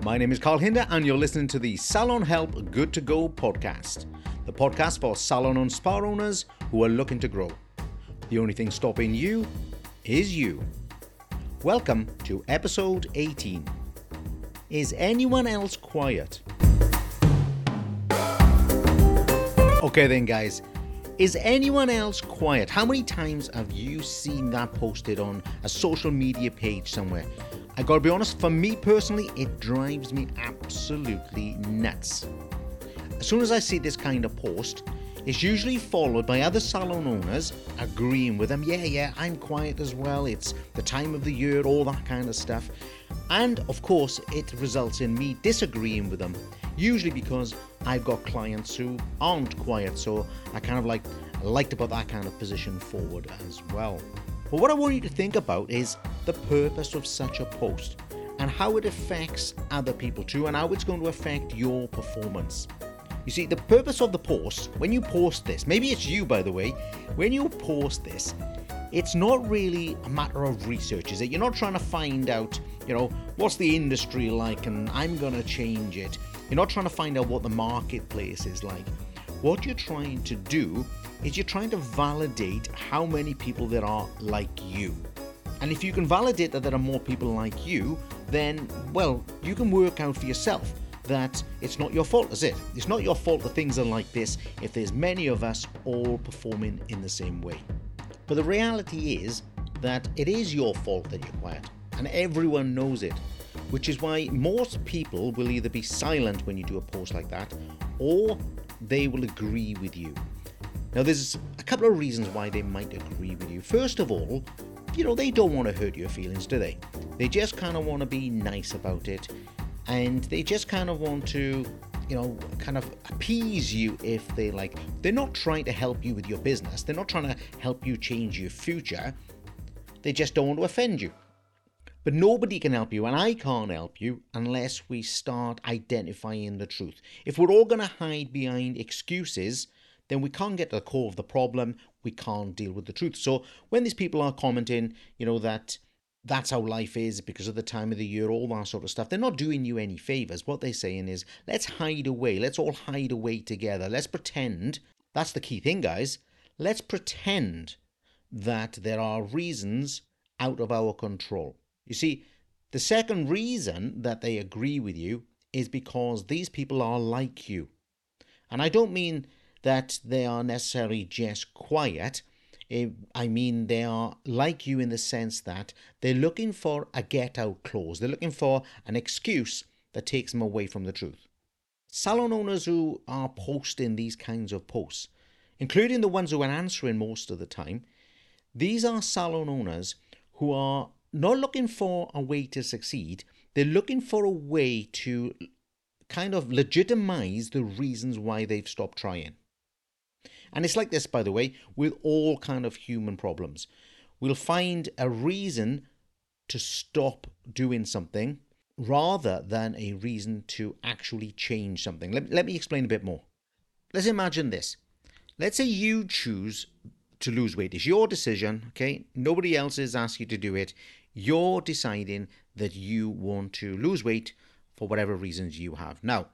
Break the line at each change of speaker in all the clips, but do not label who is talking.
My name is Carl Hinder, and you're listening to the Salon Help Good to Go podcast, the podcast for salon and spa owners who are looking to grow. The only thing stopping you is you. Welcome to episode 18. Is anyone else quiet? Okay, then, guys. Is anyone else quiet? How many times have you seen that posted on a social media page somewhere? I gotta be honest, for me personally, it drives me absolutely nuts. As soon as I see this kind of post, it's usually followed by other salon owners agreeing with them. Yeah, yeah, I'm quiet as well. It's the time of the year, all that kind of stuff. And of course, it results in me disagreeing with them, usually because I've got clients who aren't quiet, so I kind of like like to put that kind of position forward as well. But what I want you to think about is the purpose of such a post and how it affects other people too, and how it's going to affect your performance. You see, the purpose of the post, when you post this, maybe it's you by the way, when you post this, it's not really a matter of research, is it? You're not trying to find out, you know, what's the industry like and I'm going to change it. You're not trying to find out what the marketplace is like. What you're trying to do is you're trying to validate how many people there are like you. And if you can validate that there are more people like you, then, well, you can work out for yourself that it's not your fault, is it? It's not your fault that things are like this if there's many of us all performing in the same way. But the reality is that it is your fault that you're quiet, and everyone knows it which is why most people will either be silent when you do a post like that or they will agree with you. Now, there's a couple of reasons why they might agree with you. First of all, you know, they don't want to hurt your feelings, do they? They just kind of want to be nice about it and they just kind of want to, you know, kind of appease you if they like. They're not trying to help you with your business, they're not trying to help you change your future. They just don't want to offend you. But nobody can help you, and I can't help you unless we start identifying the truth. If we're all going to hide behind excuses, then we can't get to the core of the problem. We can't deal with the truth. So when these people are commenting, you know, that that's how life is because of the time of the year, all that sort of stuff, they're not doing you any favors. What they're saying is, let's hide away. Let's all hide away together. Let's pretend. That's the key thing, guys. Let's pretend that there are reasons out of our control. You see, the second reason that they agree with you is because these people are like you. And I don't mean that they are necessarily just quiet. Eh, I mean, they are like you in the sense that they're looking for a get out clause. They're looking for an excuse that takes them away from the truth. Salon owners who are posting these kinds of posts, including the ones who are answering most of the time, these are salon owners who are not looking for a way to succeed, they're looking for a way to kind of legitimize the reasons why they've stopped trying. And it's like this, by the way, with all kind of human problems. We'll find a reason to stop doing something rather than a reason to actually change something. Let, let me explain a bit more. Let's imagine this. Let's say you choose to lose weight. It's your decision, okay? Nobody else is asking you to do it. You're deciding that you want to lose weight for whatever reasons you have. Now,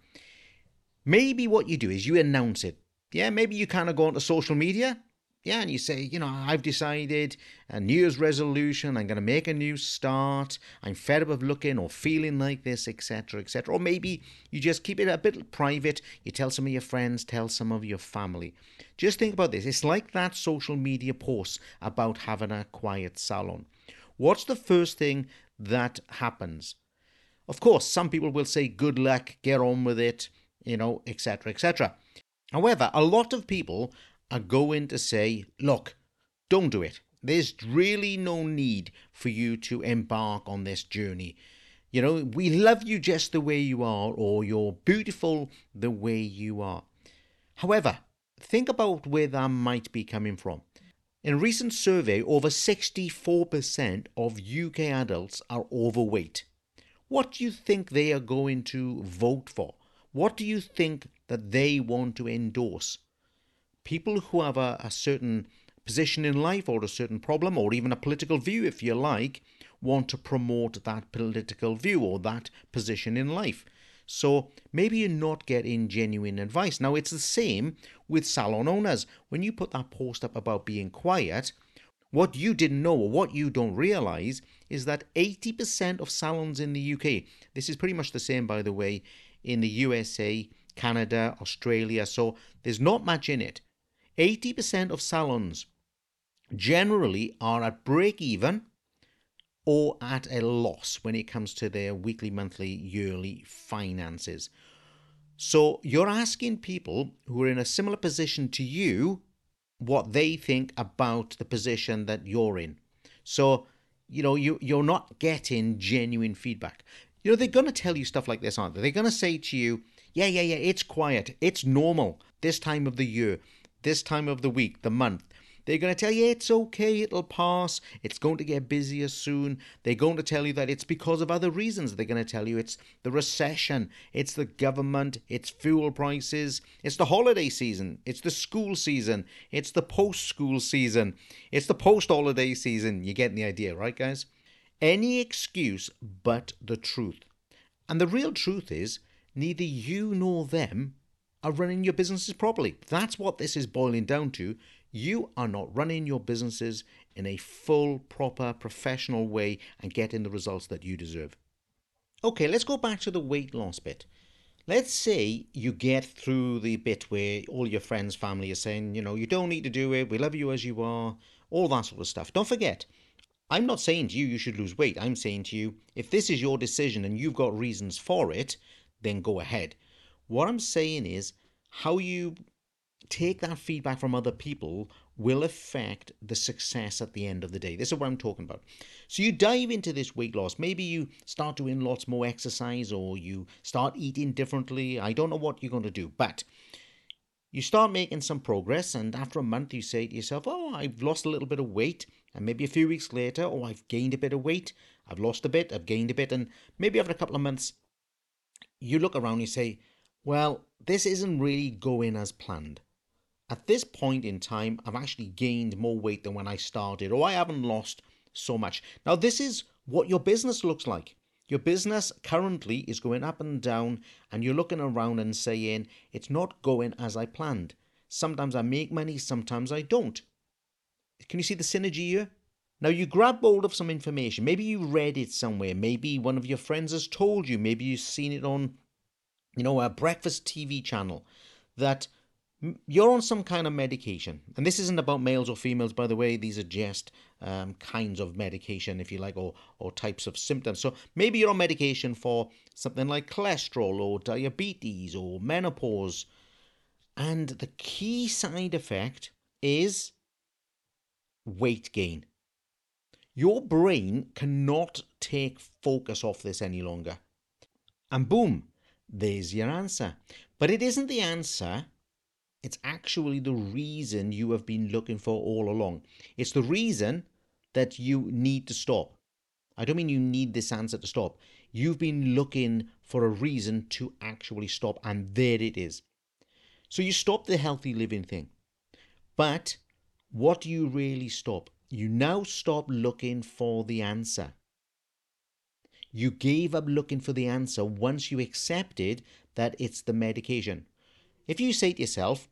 maybe what you do is you announce it. Yeah, maybe you kind of go onto social media. Yeah, and you say, you know, I've decided a New Year's resolution. I'm going to make a new start. I'm fed up of looking or feeling like this, etc., etc. Or maybe you just keep it a bit private. You tell some of your friends, tell some of your family. Just think about this. It's like that social media post about having a quiet salon. What's the first thing that happens? Of course, some people will say, good luck, get on with it, you know, etc., etc. However, a lot of people are going to say, look, don't do it. There's really no need for you to embark on this journey. You know, we love you just the way you are, or you're beautiful the way you are. However, think about where that might be coming from. In a recent survey, over 64% of UK adults are overweight. What do you think they are going to vote for? What do you think that they want to endorse? People who have a, a certain position in life or a certain problem or even a political view, if you like, want to promote that political view or that position in life. So maybe you're not getting genuine advice. Now, it's the same with salon owners. When you put that post up about being quiet, what you didn't know or what you don't realize is that 80% of salons in the UK, this is pretty much the same, by the way, in the USA, Canada, Australia, so there's not much in it. 80% of salons generally are at break even or at a loss when it comes to their weekly, monthly, yearly finances. So you're asking people who are in a similar position to you what they think about the position that you're in. So, you know, you, you're not getting genuine feedback. You know, they're going to tell you stuff like this, aren't they? They're going to say to you, yeah, yeah, yeah, it's quiet. It's normal this time of the year, this time of the week, the month. They're going to tell you it's okay, it'll pass, it's going to get busier soon. They're going to tell you that it's because of other reasons. They're going to tell you it's the recession, it's the government, it's fuel prices, it's the holiday season, it's the school season, it's the post school season, it's the post holiday season. You get the idea, right, guys? Any excuse but the truth. And the real truth is, neither you nor them are running your businesses properly. That's what this is boiling down to you are not running your businesses in a full, proper, professional way and getting the results that you deserve. Okay, let's go back to the weight loss bit. Let's say you get through the bit where all your friends, family are saying, you know, you don't need to do it, we love you as you are, all that sort of stuff. Don't forget, I'm not saying to you you should lose weight. I'm saying to you, if this is your decision and you've got reasons for it, then go ahead. What I'm saying is how you take that feedback from other people will affect the success at the end of the day. This is what I'm talking about. So you dive into this weight loss. Maybe you start doing lots more exercise or you start eating differently. I don't know what you're going to do, but you start making some progress and after a month you say to yourself, "Oh, I've lost a little bit of weight." And maybe a few weeks later, "Oh, I've gained a bit of weight. I've lost a bit, I've gained a bit." And maybe after a couple of months you look around and you say, "Well, this isn't really going as planned." At this point in time, I've actually gained more weight than when I started, or I haven't lost so much. Now, this is what your business looks like. Your business currently is going up and down, and you're looking around and saying, it's not going as I planned. Sometimes I make money, sometimes I don't. Can you see the synergy here? Now, you grab hold of some information. Maybe you read it somewhere. Maybe one of your friends has told you. Maybe you've seen it on, you know, a breakfast TV channel that you're on some kind of medication, and this isn't about males or females, by the way. These are just um, kinds of medication, if you like, or or types of symptoms. So maybe you're on medication for something like cholesterol or diabetes or menopause, and the key side effect is weight gain. Your brain cannot take focus off this any longer, and boom, there's your answer. But it isn't the answer it's actually the reason you have been looking for all along. It's the reason that you need to stop. I don't mean you need this answer to stop. You've been looking for a reason to actually stop, and there it is. So you stop the healthy living thing. But what do you really stop? You now stop looking for the answer. You gave up looking for the answer once you accepted that it's the medication. If you say to yourself,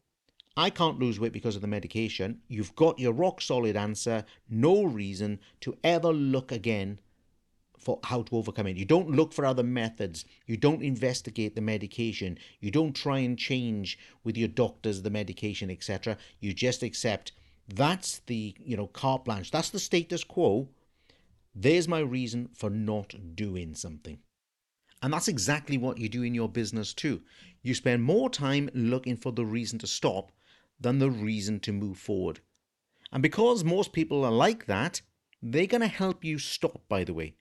I can't lose weight because of the medication, you've got your rock solid answer, no reason to ever look again for how to overcome it. You don't look for other methods. You don't investigate the medication. You don't try and change with your doctors the medication, etc. You just accept that's the, you know, carte blanche. That's the status quo. There's my reason for not doing something. And that's exactly what you do in your business too. You spend more time looking for the reason to stop than the reason to move forward. And because most people are like that, they're going to help you stop, by the way.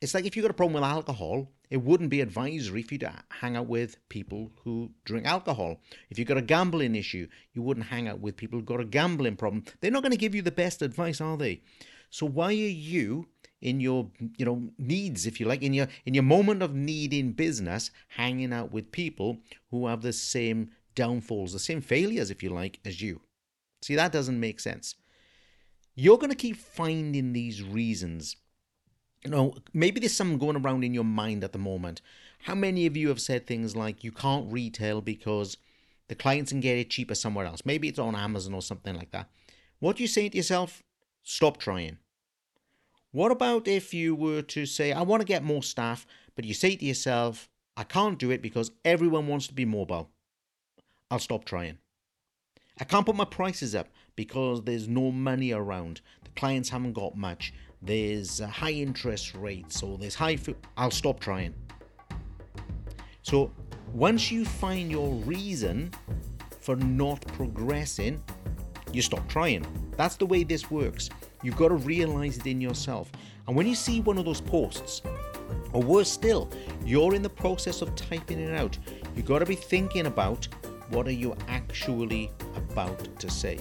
It's like if you've got a problem with alcohol, it wouldn't be advisory for you to hang out with people who drink alcohol. If you've got a gambling issue, you wouldn't hang out with people who've got a gambling problem. They're not going to give you the best advice, are they? So why are you in your you know needs if you like in your in your moment of need in business hanging out with people who have the same downfalls, the same failures, if you like, as you. See, that doesn't make sense. You're going to keep finding these reasons. You know, maybe there's something going around in your mind at the moment. How many of you have said things like you can't retail because the clients can get it cheaper somewhere else? Maybe it's on Amazon or something like that. What do you say to yourself? Stop trying. What about if you were to say, I want to get more staff, but you say to yourself, I can't do it because everyone wants to be mobile. I'll stop trying. I can't put my prices up because there's no money around. The clients haven't got much. There's high interest rates or there's high. F- I'll stop trying. So once you find your reason for not progressing, you stop trying. That's the way this works. You've got to realize it in yourself. And when you see one of those posts, or worse still, you're in the process of typing it out, you've got to be thinking about what are you actually about to say.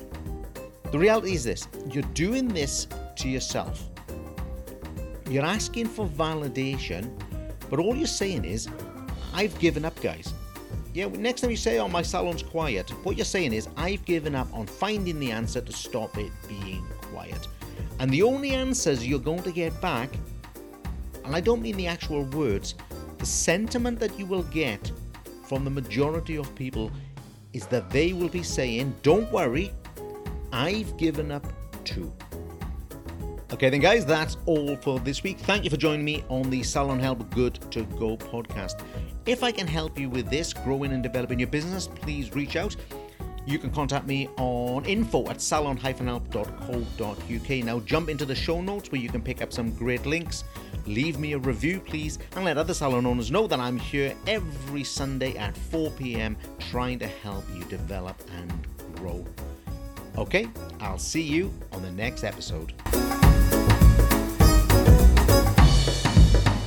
The reality is this you're doing this to yourself. You're asking for validation, but all you're saying is, I've given up, guys. Yeah, next time you say, oh, my salon's quiet, what you're saying is, I've given up on finding the answer to stop it being quiet. And the only answers you're going to get back, and I don't mean the actual words, the sentiment that you will get from the majority of people is that they will be saying, Don't worry, I've given up too. Okay, then, guys, that's all for this week. Thank you for joining me on the Salon Help Good to Go podcast. If I can help you with this, growing and developing your business, please reach out. You can contact me on info at salon-help.co.uk. Now jump into the show notes where you can pick up some great links. Leave me a review, please, and let other salon owners know that I'm here every Sunday at 4 p.m. trying to help you develop and grow. Okay, I'll see you on the next episode.